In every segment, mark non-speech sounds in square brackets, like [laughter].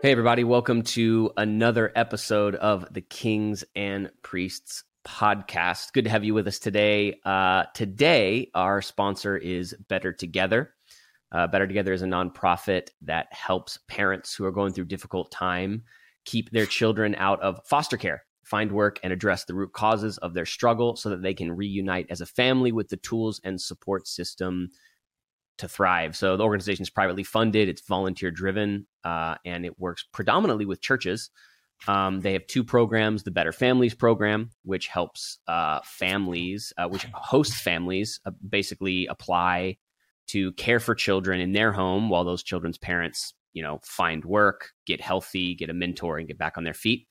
Hey, everybody, welcome to another episode of the Kings and Priests podcast. Good to have you with us today. Uh, today, our sponsor is Better Together. Uh, Better Together is a nonprofit that helps parents who are going through difficult time keep their children out of foster care, find work, and address the root causes of their struggle so that they can reunite as a family with the tools and support system to thrive. So the organization is privately funded, it's volunteer driven, uh, and it works predominantly with churches. Um, they have two programs: the Better Families program, which helps uh, families, uh, which hosts families, uh, basically apply to care for children in their home while those children's parents, you know, find work, get healthy, get a mentor, and get back on their feet.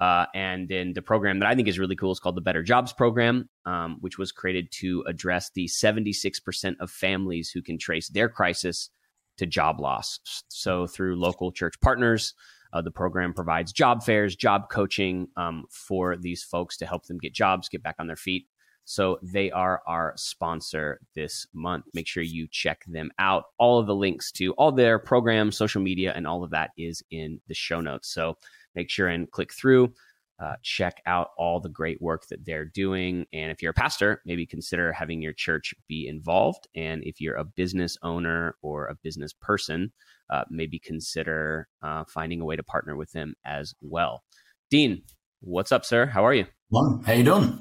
Uh, and then the program that I think is really cool is called the Better Jobs Program, um, which was created to address the 76% of families who can trace their crisis to job loss. So through local church partners, uh, the program provides job fairs, job coaching um, for these folks to help them get jobs, get back on their feet. So they are our sponsor this month. Make sure you check them out. All of the links to all their programs, social media, and all of that is in the show notes. So make sure and click through. Uh, check out all the great work that they're doing. And if you're a pastor, maybe consider having your church be involved. And if you're a business owner or a business person, uh, maybe consider uh, finding a way to partner with them as well. Dean, what's up, sir? How are you? Well, how you doing?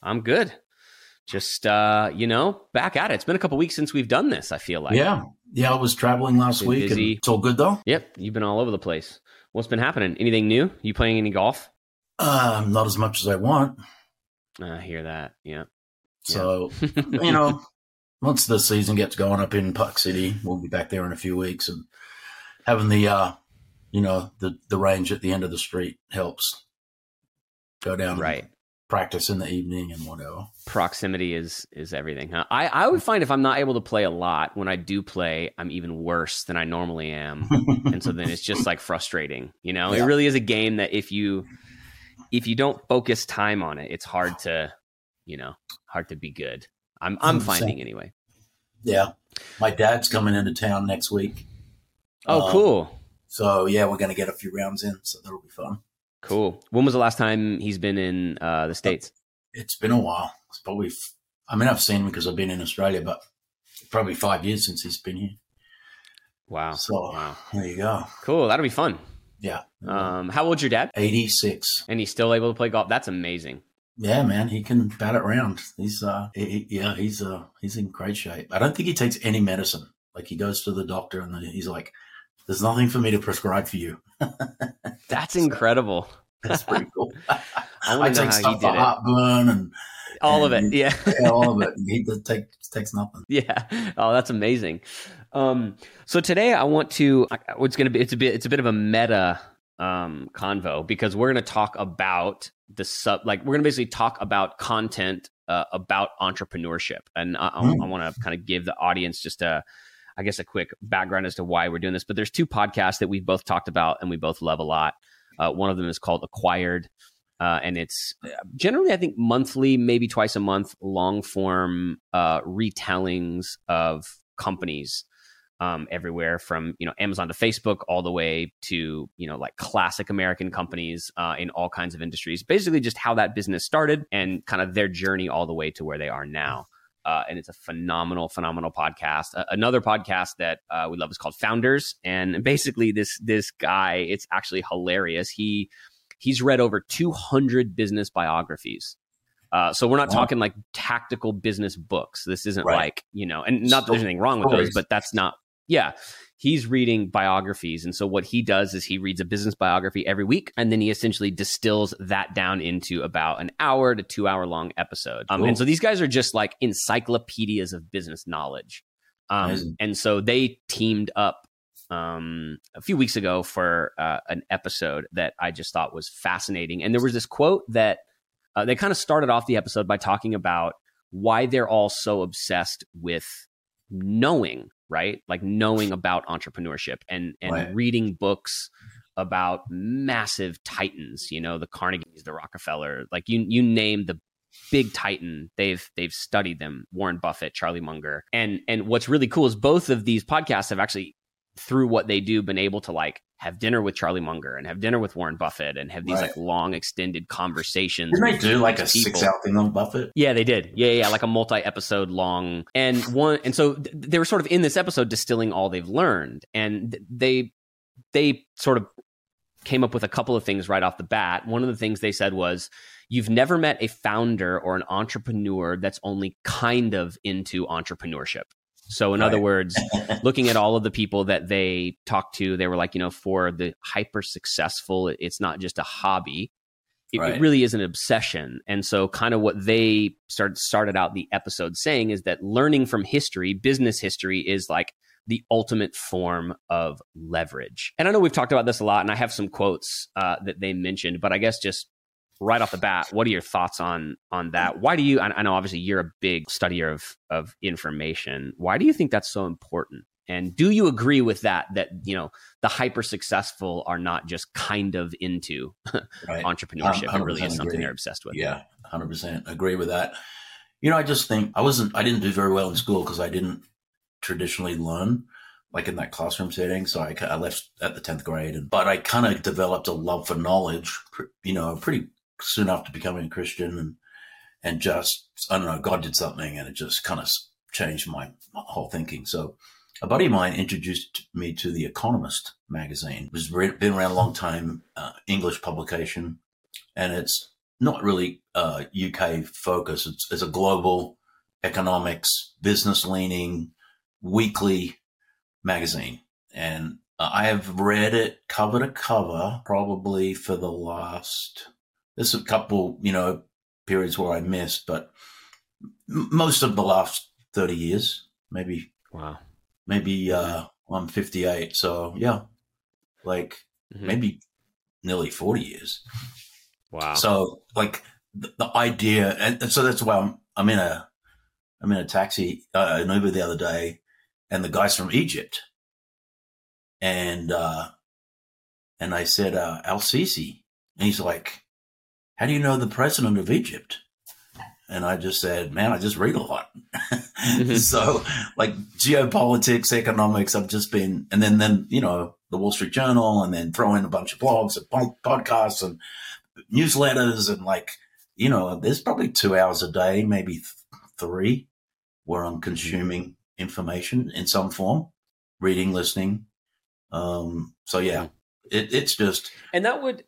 I'm good. Just uh, you know, back at it. It's been a couple weeks since we've done this. I feel like. Yeah, yeah. I was traveling last Been week. busy. And it's all good though. Yep, you've been all over the place. What's been happening? Anything new? You playing any golf? Um, not as much as I want. I hear that. Yeah. So you know, [laughs] once the season gets going up in Park City, we'll be back there in a few weeks, and having the uh, you know, the the range at the end of the street helps. Go down, right. Practice in the evening and whatever. Proximity is is everything. Huh? I I would find if I'm not able to play a lot, when I do play, I'm even worse than I normally am, [laughs] and so then it's just like frustrating. You know, Yeah. it really is a game that if you if you don't focus time on it, it's hard to you know hard to be good. I'm I'm 100%. finding anyway. yeah, my dad's coming into town next week, Oh, Um, cool. so yeah, we're gonna get a few rounds in, so that'll be fun. Cool. When was the last time he's been in uh, the states? It's been a while. It's probably. I mean, I've seen him because I've been in Australia, but probably five years since he's been here. Wow. So Wow. there you go. Cool. That'll be fun. Yeah. Um, how old's your dad? 86. And he's still able to play golf. That's amazing. Yeah, man, he can bat it around. He's uh, he, yeah, he's uh, he's in great shape. I don't think he takes any medicine. Like he goes to the doctor and then he's like, "There's nothing for me to prescribe for you." [laughs] That's incredible. That's pretty cool. [laughs] I I want to know take stuff did for heartburn and All of it. Yeah. [laughs] yeah, all of it. He take, takes nothing. Yeah. Oh, that's amazing. Um, so today I want to. It's going to be. It's a bit. It's a bit of a meta um, convo because we're going to talk about the sub. Like we're going to basically talk about content uh, about entrepreneurship, and I, I, Mm. I want to kind of give the audience just a, I guess, a quick background as to why we're doing this. But there's two podcasts that we've both talked about and we both love a lot. Uh, one of them is called Acquired. Uh, and it's generally, I think, monthly, maybe twice a month, long form uh, retellings of companies um, everywhere from you know Amazon to Facebook, all the way to you know like classic American companies uh, in all kinds of industries. Basically, just how that business started and kind of their journey all the way to where they are now. Uh, and it's a phenomenal, phenomenal podcast. Uh, another podcast that uh, we love is called Founders, and basically this this guy, it's actually hilarious. He he's read over 200 business biographies. Uh, so we're not Wow. talking like tactical business books. This isn't Right. like you know, and not that there's anything wrong with those, but that's not. Yeah, he's reading biographies, and so what he does is he reads a business biography every week, and then he essentially distills that down into about an hour to two hour long episode. Um, Cool. and so these guys are just like encyclopedias of business knowledge. Um, Amazing. and so they teamed up um, a few weeks ago for uh, an episode that I just thought was fascinating. And there was this quote that uh, they kind of started off the episode by talking about why they're all so obsessed with knowing, right? Like knowing about entrepreneurship and and Right. reading books about massive titans, you know, the Carnegies, the Rockefeller, like you you name the big titan they've they've studied them warren buffett charlie munger and and what's really cool is both of these podcasts have actually through what they do been able to like have dinner with Charlie Munger and have dinner with Warren Buffett and have these Right. like long extended conversations. Didn't they do like a people. six hour thing on Buffett? Yeah, they did. Yeah, yeah, like a multi-episode long, and one, and so th- they were sort of in this episode distilling all they've learned, and th- they they sort of came up with a couple of things right off the bat. One of the things they said was, "You've never met a founder or an entrepreneur that's only kind of into entrepreneurship." So, in other words, [laughs] looking at all of the people that they talked to, they were like, you know, for the hyper successful, it's not just a hobby. It, it really is an obsession. And so, kind of what they started started out the episode saying is that learning from history, business history, is like the ultimate form of leverage. And I know we've talked about this a lot, and I have some quotes uh, that they mentioned, but I guess just right off the bat, what are your thoughts on on that? Why do you? I, I know obviously you're a big studier of of information. Why do you think that's so important? And do you agree with that? That you know the hyper successful are not just kind of into [laughs] Right. entrepreneurship. It really is something agree. they're obsessed with. Yeah, hundred percent agree with that. You know, I just think I wasn't. I didn't do very well in school because I didn't traditionally learn like in that classroom setting. So I, I left at the tenth grade, and but I kind of developed a love for knowledge. You know, pretty soon after becoming a Christian, and and just I don't know, God did something, and it just kind of changed my, whole thinking. So. A buddy of mine introduced me to The Economist magazine. It's been around a long time, uh, English publication, and it's not really uh, UK focus. It's, it's a global economics, business leaning weekly magazine. And uh, I have read it cover to cover probably for the last, there's a couple, you know, periods where I missed, but m- most of the last 30 years, maybe, Wow. maybe, uh, I'm 58. So yeah, like Mhm. maybe nearly 40 years. Wow. So like the, the idea, and, and so that's why I'm I'm in a I'm in a taxi, uh, an Uber the other day, and the guy's from Egypt, and uh, and I said uh, Al Sisi, and he's like, "How do you know the president of Egypt?" And I just said, "Man, I just read a lot." [laughs] so like geopolitics, economics, I've just been, and then then you know the Wall Street Journal, and then throw in a bunch of blogs and podcasts and newsletters and like you know there's probably two hours a day maybe th- three where i'm consuming information in some form reading listening um so yeah it, it's just and that would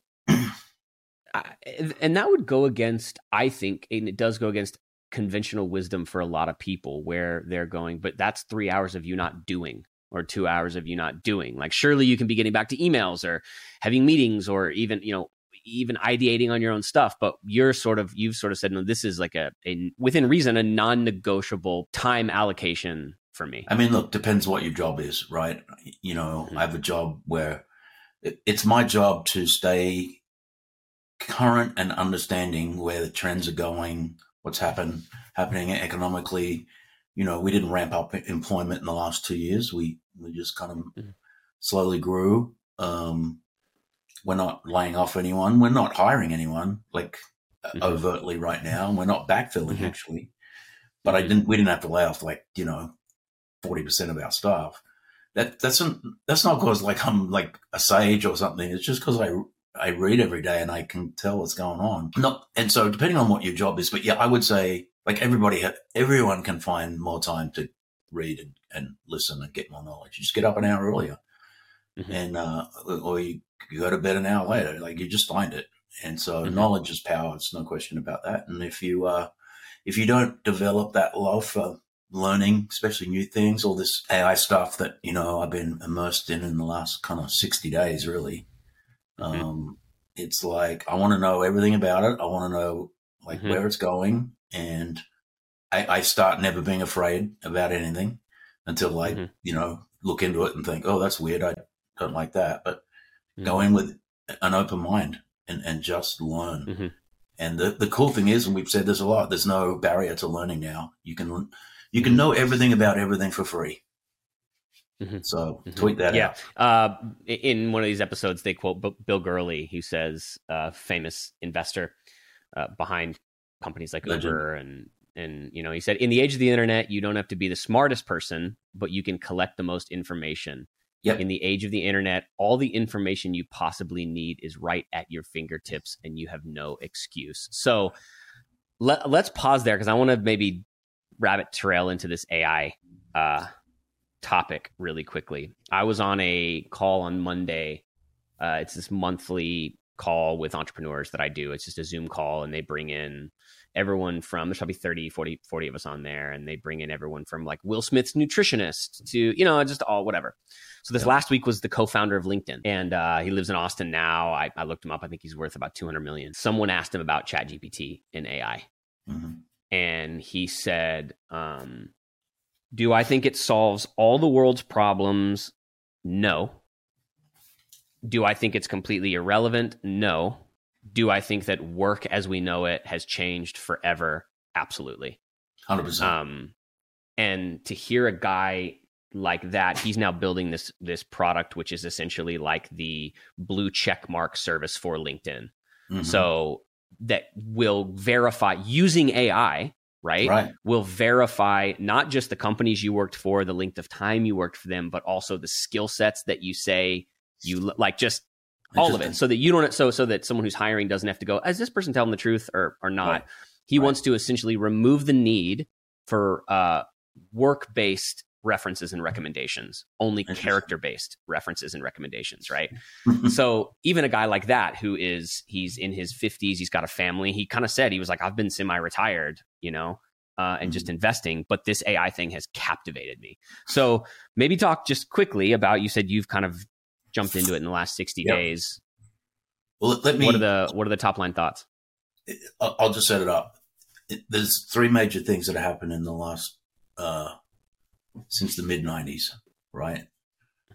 and that would go against i think and it does go against conventional wisdom for a lot of people where they're going but that's three hours of you not doing or two hours of you not doing. Like surely you can be getting back to emails or having meetings or even you know even ideating on your own stuff but you're sort of you've sort of said no this is like a, a within reason a non-negotiable time allocation for me. I mean look depends what your job is right? You know Mhm. i have a job where it, it's my job to stay current and understanding where the trends are going what's happened happening economically you know we didn't ramp up employment in the last two years we we just kind of Mhm. slowly grew um we're not laying off anyone we're not hiring anyone like uh, Mhm. overtly right now we're not backfilling Mhm. actually but i Mhm. didn't we didn't have to lay off like you know 40% of our staff that that's not that's not because like i'm like a sage or something it's just because i I read every day and I can tell what's going on. Not, and so depending on what your job is, but yeah, I would say like everybody, everyone can find more time to read and, and listen and get more knowledge. You just get up an hour earlier Mhm. and, uh, or you, you go to bed an hour later, like you just find it. And so Mhm. knowledge is power. It's no question about that. And if you, uh, if you don't develop that love for learning, especially new things, all this AI stuff that, you know, I've been immersed in in the last kind of 60 days, really. Mhm. Um, it's like, I want to know everything about it. I want to know like Mhm. where it's going. And I, I start never being afraid about anything until I, Mhm. you know, look into it and think, oh, that's weird. I don't like that. But go Mhm. in with an open mind and, and just learn. Mhm. And the, the cool thing is, and we've said this a lot, there's no barrier to learning now. You can, you can know everything about everything for free. Mhm. So Mhm. tweet that yeah. out. Uh, in one of these episodes, they quote Bill Gurley, who says, uh, famous investor uh, behind companies like Legend. Uber, and and you know, he said, in the age of the internet, you don't have to be the smartest person, but you can collect the most information Yep. In the age of the internet, all the information you possibly need is right at your fingertips and you have no excuse. So let, us pause there because I want to maybe rabbit trail into this AI uh, topic really quickly. I was on a call on Monday. Uh, it's this monthly call with entrepreneurs that I do. It's just a Zoom call and they bring in everyone from there's probably 30 40 40 of us on there and they bring in everyone from like will smith's nutritionist to you know just all whatever so this last week was the co-founder of linkedin and uh, he lives in austin now I, I, looked him up i think he's worth about 200 million someone asked him about chat gpt and ai mm-hmm. and he said um, do i think it solves all the world's problems no do i think it's completely irrelevant no do I think that work as we know it has changed forever? Absolutely. 100%. Um, and to hear a guy like that, he's now building this this product, which is essentially like the blue check mark service for LinkedIn. Mm-hmm. So that will verify using AI, right? Right. Will verify not just the companies you worked for, the length of time you worked for them, but also the skill sets that you say you like just all of it so that you don't so so that someone who's hiring doesn't have to go is this person telling the truth or or not right. he right. wants to essentially remove the need for uh, work based references and recommendations only character based references and recommendations right [laughs] so even a guy like that who is he's in his 50s he's got a family he kind of said he was like i've been semi retired you know uh, and mm-hmm. just investing but this ai thing has captivated me so maybe talk just quickly about you said you've kind of jumped into it in the last 60 yep. days. Well, let me. What are the What are the top line thoughts? I'll just set it up. There's three major things that happened in the last uh, since the mid '90s, right?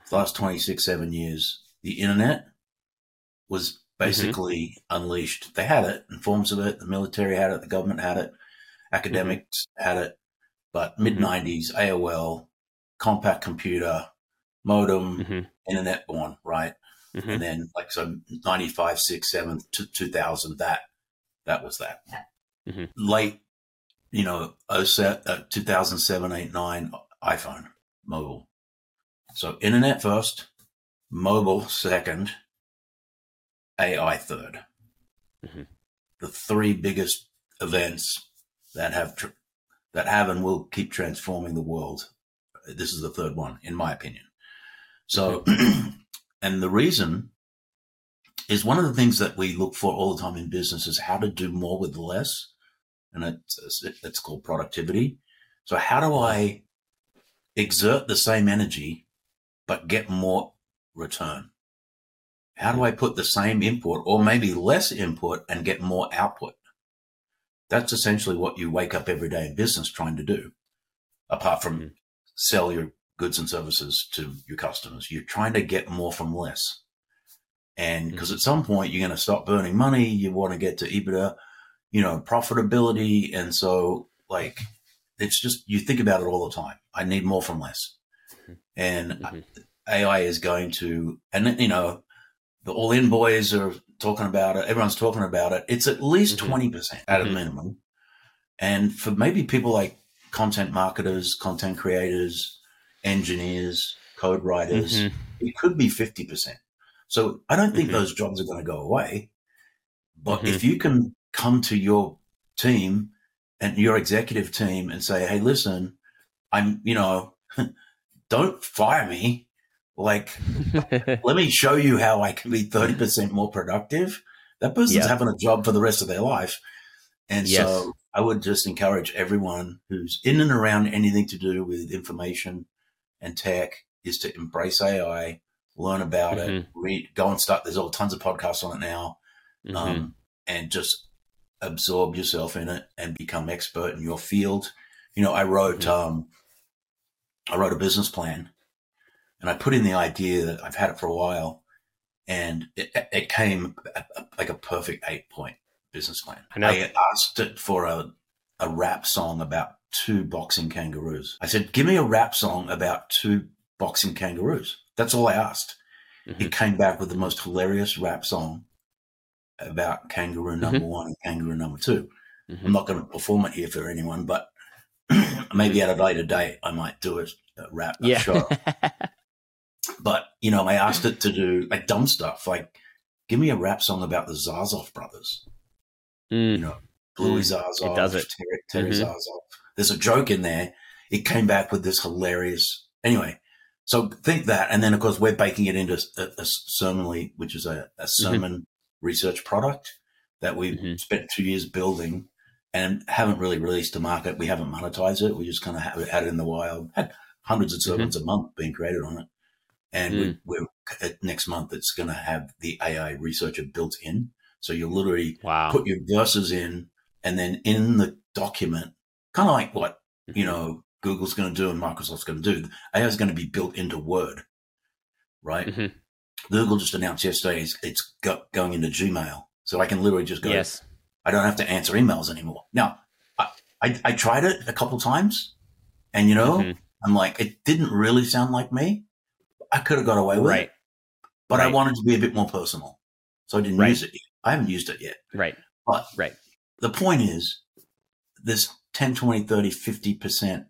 The last 26, seven years, the internet was basically mm-hmm. unleashed. They had it in forms of it. The military had it. The government had it. Academics mm-hmm. had it. But mid '90s, mm-hmm. AOL, Compaq computer, modem, mm-hmm. internet born, right? Mm-hmm. And then like so 95, 6, 7, 2000, that, that was that. Mm-hmm. Late, you know, uh, 2007, 8, 9, iPhone, mobile. So internet first, mobile second, AI 3rd mm-hmm. The three biggest events that have tr- that have and will keep transforming the world. This is the third one, in my opinion. So, [clears throat] and the reason is one of the things that we look for all the time in business is how to do more with less. And it's, it's called productivity. So how do I exert the same energy, but get more return? How do I put the same input or maybe less input and get more output? That's essentially what you wake up every day in business trying to do, apart from mm-hmm. sell your goods and services to your customers. You're trying to get more from less. And because mm-hmm. at some point you're going to stop burning money, you want to get to EBITDA, you know, profitability. And so, like, it's just, you think about it all the time. I need more from less. Mm-hmm. And mm-hmm. AI is going to, and, you know, the all in boys are talking about it. Everyone's talking about it. It's at least mm-hmm. 20% at a mm-hmm. minimum. And for maybe people like content marketers, content creators, engineers, code writers. Mm-hmm. It could be 50%. So I don't think mm-hmm. those jobs are going to go away. But mm-hmm. if you can come to your team and your executive team and say, hey, listen, I'm, you know, [laughs] don't fire me. Like, [laughs] let me show you how I can be 30% more productive. That person's yep. having a job for the rest of their life. And yes. so I would just encourage everyone who's in and around anything to do with information and tech is to embrace AI, learn about mm-hmm. it, read, go and start. There's all tons of podcasts on it now, mm-hmm. um, and just absorb yourself in it and become expert in your field. You know, I wrote, um, I wrote a business plan, and I put in the idea that I've had it for a while, and it, it came like a perfect eight point business plan. I, I asked it for a a rap song about two boxing kangaroos. I said, give me a rap song about two boxing kangaroos. That's all I asked. Mm-hmm. It came back with the most hilarious rap song about kangaroo number mm-hmm. one and kangaroo number 2 i mm-hmm. I'm not going to perform it here for anyone, but [clears throat] maybe at a later date I might do it a rap yeah. show. [laughs] but you know, I asked it to do like dumb stuff, like give me a rap song about the Zazoff brothers. Mm. You know, Bluey Mm. Zazoff, It does it. Terry, Terry Mhm. Zazoff. There's a joke in there. It came back with this hilarious. Anyway, so think that, and then of course we're baking it into a, a Sermonly, which is a, a sermon research product that we Mhm. spent two years building and haven't really released to market. We haven't monetized it. We just kind of have it, had it in the wild. Had hundreds of sermons a month being created on it, and we, we're uh, next month it's going to have the AI researcher built in. So you literally Wow. put your verses in, and then in the document, kind of like what Mm-hmm. you know Google's going to do and Microsoft's going to do. AI is going to be built into Word, right? Mhm. Google just announced yesterday it's, it's go, going into Gmail, so I can literally just go. Yes. I don't have to answer emails anymore. Now, I, I, I tried it a couple times, and you know, Mhm. I'm like, it didn't really sound like me. I could have got away with Right. it, but I wanted to be a bit more personal, so I didn't Right. use it. Yet. I haven't used it yet. Right. But Right. the point is, there's 10, 20, 30, 50%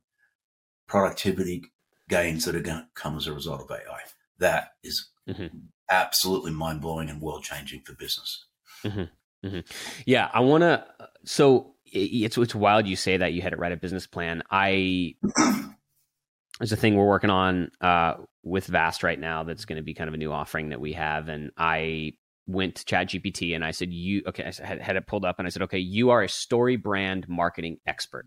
productivity gains that are going to come as a result of AI. That is Mhm. absolutely mind blowing and world changing for business. Yeah, I want to. So it's it's wild you say that you had to write a business plan. I there's a thing we're working on uh, with Vast right now that's going to be kind of a new offering that we have, and I went to chat gpt and I said, "You okay?" I had, had it pulled up and I said, "Okay, you are a story brand marketing expert."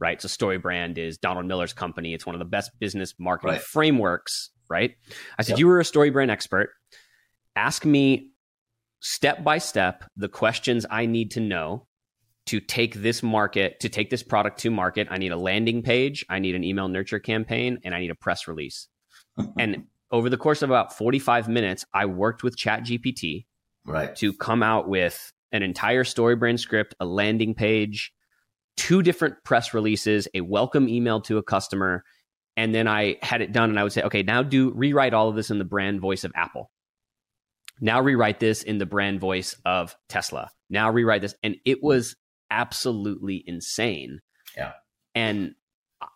Right. So Story Brand is Donald Miller's company. It's one of the best business marketing Right. frameworks, right? I said, Yep. You were a story brand expert. Ask me step by step the questions I need to know to take this market, to take this product to market. I need a landing page, I need an email nurture campaign, and I need a press release. [laughs] and over the course of about 45 minutes, I worked with ChatGPT right. to come out with an entire story brand script, a landing page, two different press releases, a welcome email to a customer, and then I had it done and I would say, okay, now do rewrite all of this in the brand voice of Apple. Now rewrite this in the brand voice of Tesla. Now rewrite this and it was absolutely insane. Yeah. And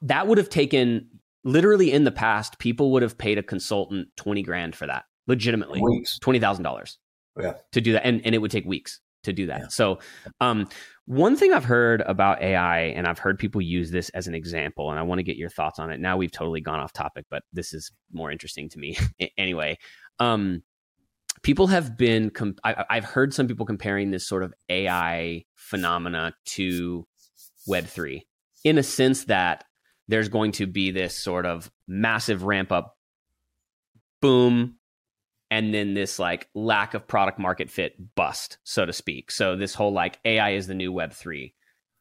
that would have taken literally in the past people would have paid a consultant 20 grand for that legitimately Weeks. twenty thousand dollars Yeah. to do that, and and it would take weeks to do that. Yeah. So, um, one thing I've heard about AI, and I've heard people use this as an example, and I want to get your thoughts on it. Now we've totally gone off topic, but this is more interesting to me [laughs] anyway. Um, people have been, com- I, I've heard some people comparing this sort of AI phenomena to Web three, in a sense that there's going to be this sort of massive ramp up, boom, and then this like lack of product market fit bust, so to speak. So this whole like AI is the new Web three.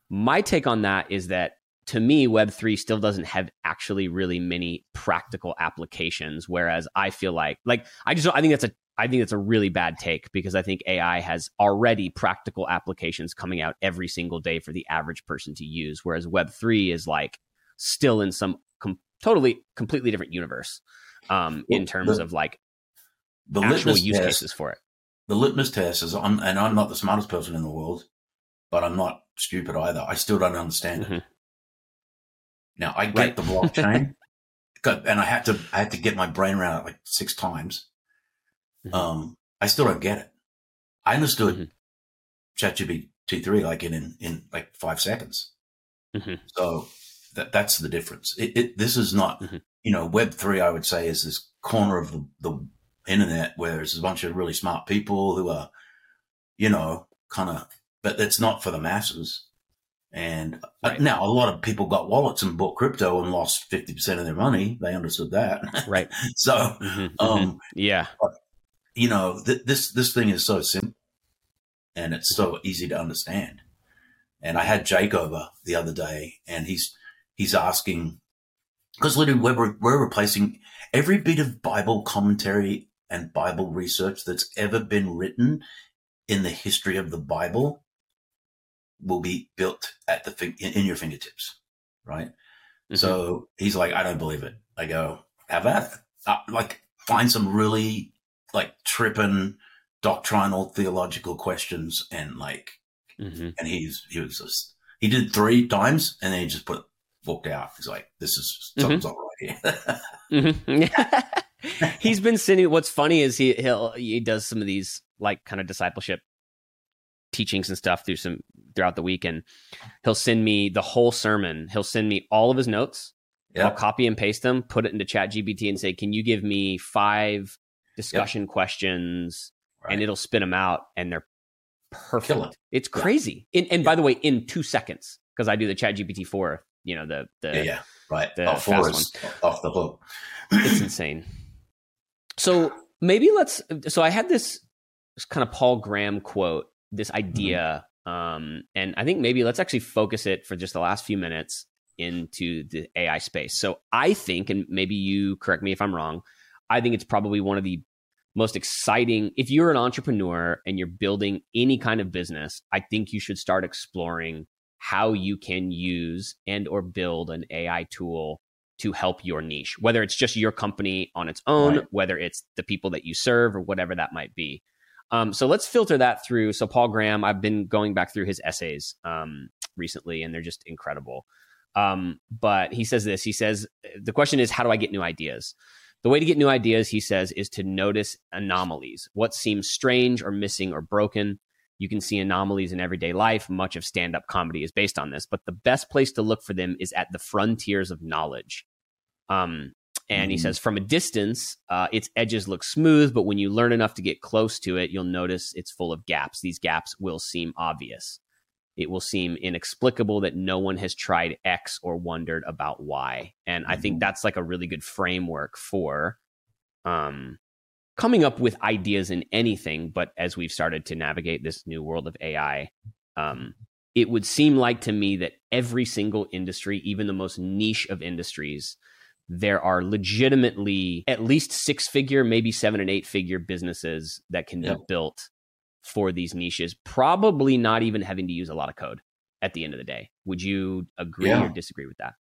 My take on that is that to me, Web three still doesn't have actually really many practical applications. Whereas I feel like like I just I think that's a I think that's a really bad take because I think AI has already practical applications coming out every single day for the average person to use. Whereas Web three is like still in some com- totally completely different universe um, in terms of like The actual litmus use test, cases for it. the litmus test is, I'm, and I'm not the smartest person in the world, but I'm not stupid either. I still don't understand it. Mhm. Now I get Right. the blockchain, [laughs] and I had to I had to get my brain around it like six times. Mhm. Um, I still don't get it. I understood Mhm. ChatGPT three like in, in in like five seconds. Mhm. So that that's the difference. It, it this is not Mhm. you know Web three. I would say is this corner of the, the internet where there's a bunch of really smart people who are you know kind of, but it's not for the masses. And uh, Right. now a lot of people got wallets and bought crypto and lost 50% of their money. They understood that. Right. [laughs] so, Mhm. Mhm. um, yeah. you know, th- this, this thing is so simple and it's so easy to understand. And I had Jake over the other day and he's, he's asking, because literally we're, we're replacing every bit of Bible commentary and Bible research that's ever been written in the history of the Bible will be built at the fin- in, in your fingertips, right? Mhm. So he's like, I don't believe it. I go, have at it. Uh, like, find some really like tripping doctrinal theological questions and like, Mhm. and he's he was just he did three times and then he just put walked out. He's like, this is something's not right here. [laughs] [laughs] Mhm. [laughs] he's been sending. What's funny is he he'll he does some of these like kind of discipleship teachings and stuff through some throughout the week, and he'll send me the whole sermon. He'll send me all of his notes. I'll copy and paste them, put it into Chat GPT, and say, "Can you give me five discussion yep. questions?" Right. And it'll spit them out, and they're perfect. It's crazy. In, and yeah. by the way, in two seconds, because I do the Chat GPT four, you know the the yeah, yeah. right the oh, four is one. off the hook. it's [clears throat] insane. So maybe let's. So I had this, this kind of Paul Graham quote, this mm-hmm. idea, mm-hmm. um, and I think maybe let's actually focus it for just the last few minutes into the AI space. So I think, and maybe you correct me if I'm wrong, I think it's probably one of the most exciting if you're an entrepreneur and you're building any kind of business i think you should start exploring how you can use and or build an ai tool to help your niche whether it's just your company on its own right. whether it's the people that you serve or whatever that might be um, so let's filter that through so paul graham i've been going back through his essays um, recently and they're just incredible um, but he says this he says the question is how do i get new ideas the way to get new ideas, he says, is to notice anomalies, what seems strange or missing or broken. You can see anomalies in everyday life. Much of stand up comedy is based on this, but the best place to look for them is at the frontiers of knowledge. Um, and mm. he says, from a distance, uh, its edges look smooth, but when you learn enough to get close to it, you'll notice it's full of gaps. These gaps will seem obvious it will seem inexplicable that no one has tried X or wondered about Y. And. I think mm-hmm. that's like a really good framework for um, coming up with ideas in anything. But as we've started to navigate this new world of AI, um, it would seem like to me that every single industry, even the most niche of industries, there are legitimately at least six figure, maybe seven and eight figure businesses that can yeah. be built for these niches, probably not even having to use a lot of code at the end of the day. Would you agree yeah. or disagree with that?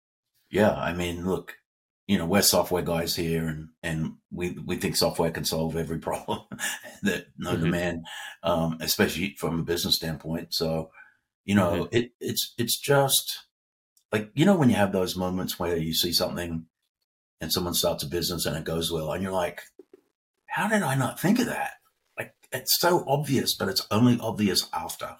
Yeah, I mean, look, you know, we're software guys here, and and we we think software can solve every [laughs] problem that no mm-hmm. demand, um, especially from a business standpoint. So, you know, mm-hmm. it it's it's just like you know when you have those moments where you see something and someone starts a business and it goes well, and you're like, how did I not think of that? Like it's so obvious, but it's only obvious after.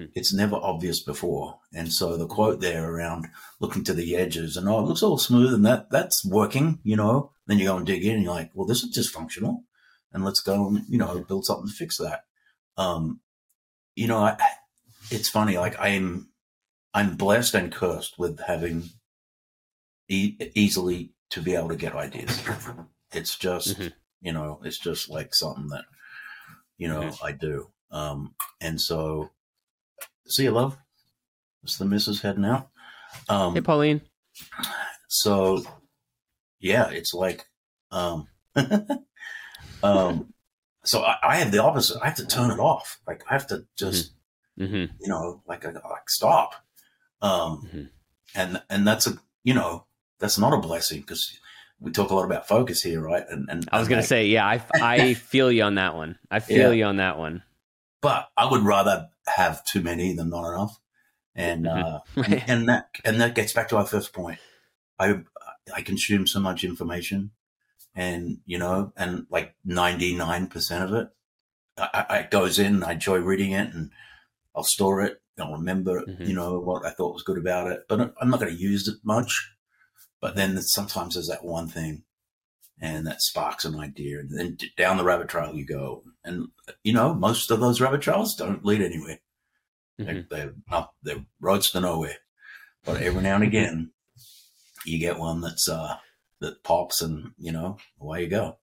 Hmm. It's never obvious before. And so the quote there around looking to the edges and oh, it looks all smooth and that that's working, you know. Then you go and dig in and you're like, well, this is dysfunctional. And let's go and, you know, build something to fix that. Um, you know, I, it's funny, like I'm I'm blessed and cursed with having e- easily to be able to get ideas. It's just, mm-hmm. you know, it's just like something that you know, mm-hmm. I do. Um, and so, see you, love. It's the missus heading out. Um, hey, Pauline. So, yeah, it's like, um, [laughs] um, so I, I, have the opposite. I have to turn it off. Like I have to just, mm-hmm. mm-hmm. you know, like like stop. Um, mm-hmm. and and that's a you know that's not a blessing because we talk a lot about focus here, right? And, and I was going to say, yeah, I, I [laughs] feel you on that one. I feel yeah. you on that one. But I would rather have too many than not enough. And, mm-hmm. uh, [laughs] and, and that, and that gets back to our first point. I, I consume so much information and, you know, and like 99% of it, I, I goes in, I enjoy reading it and I'll store it. I'll remember, mm-hmm. you know, what I thought was good about it, but I'm not going to use it much. But then sometimes there's that one thing and that sparks an idea. And then down the rabbit trail you go. And, you know, most of those rabbit trails don't lead anywhere. Mm-hmm. They're, they're, they're roads to nowhere. But every now and again, you get one that's, uh, that pops and, you know, away you go.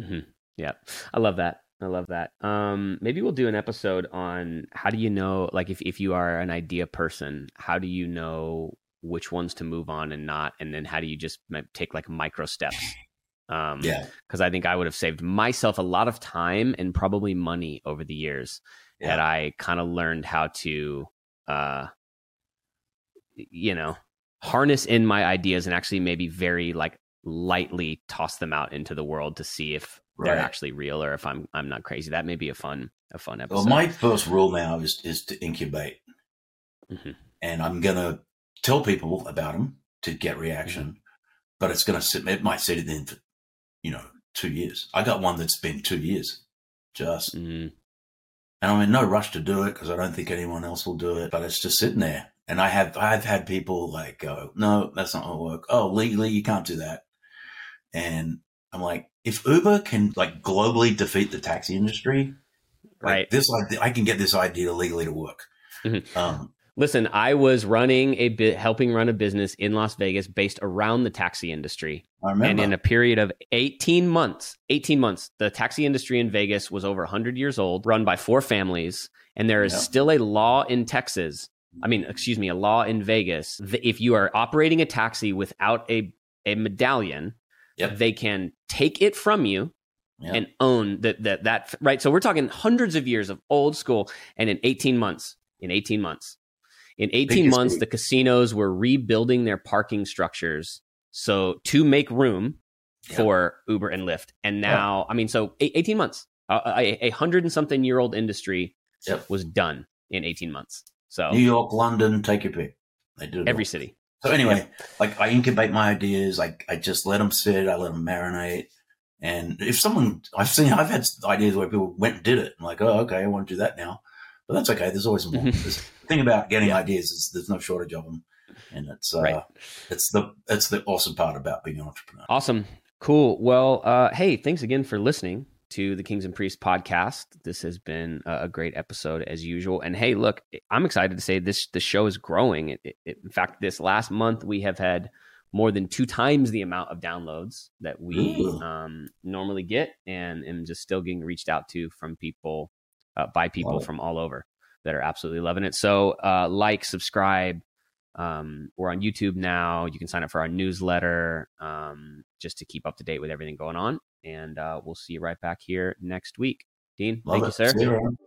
Mm-hmm. Yeah. I love that. I love that. Um, maybe we'll do an episode on how do you know, like, if, if you are an idea person, how do you know which ones to move on and not, and then how do you just take like micro steps? Um, yeah, because I think I would have saved myself a lot of time and probably money over the years yeah. that I kind of learned how to, uh, you know, harness in my ideas and actually maybe very like lightly toss them out into the world to see if right. they're actually real or if I'm I'm not crazy. That may be a fun a fun episode. Well, my first rule now is is to incubate, mm-hmm. and I'm gonna tell people about them to get reaction, mm-hmm. but it's going to sit, it might sit in, you know, two years. I got one that's been two years, just. Mm. And I'm in no rush to do it because I don't think anyone else will do it, but it's just sitting there. And I have, I've had people like go, no, that's not to work. Oh, legally, you can't do that. And I'm like, if Uber can like globally defeat the taxi industry, like, Right. this, idea, I can get this idea legally to work. Mhm. Um, Listen, I was running a bit, helping run a business in Las Vegas based around the taxi industry. I And in a period of 18 months, 18 months, the taxi industry in Vegas was over 100 years old, run by four families. And there is Yeah. still a law in Texas. I mean, excuse me, a law in Vegas. that If you are operating a taxi without a, a medallion, Yep. they can take it from you and own that, that, that, right? So we're talking hundreds of years of old school. And in 18 months, in 18 months, in 18 Big months, the casinos were rebuilding their parking structures so to make room Yeah. for Uber and Lyft. And now, I mean, so 18 months, a, a hundred and something year old industry Yep. was done in 18 months. So New York, London, take your pick. They do it every all. city. So anyway, like I incubate my ideas. Like I just let them sit. I let them marinate. And if someone, I've seen, I've had ideas where people went and did it. I'm like, oh, okay, I want to do that now. But that's okay. There's always more. There's- the thing about getting ideas is there's no shortage of them, and it's uh, Right. it's the it's the awesome part about being an entrepreneur. Awesome. Cool. Well, uh, hey, thanks again for listening to the Kings and Priests podcast. This has been a a great episode as usual. And hey, look, I'm excited to say this the show is growing. It, it- in fact, this last month we have had more than two times the amount of downloads that we um, normally get, and am just still getting reached out to from people uh, by people from all over that are absolutely loving it. So, uh, like, subscribe. Um, we're on YouTube now. You can sign up for our newsletter um, just to keep up to date with everything going on. And uh, we'll see you right back here next week. Dean, Love thank it. you, sir. See you around.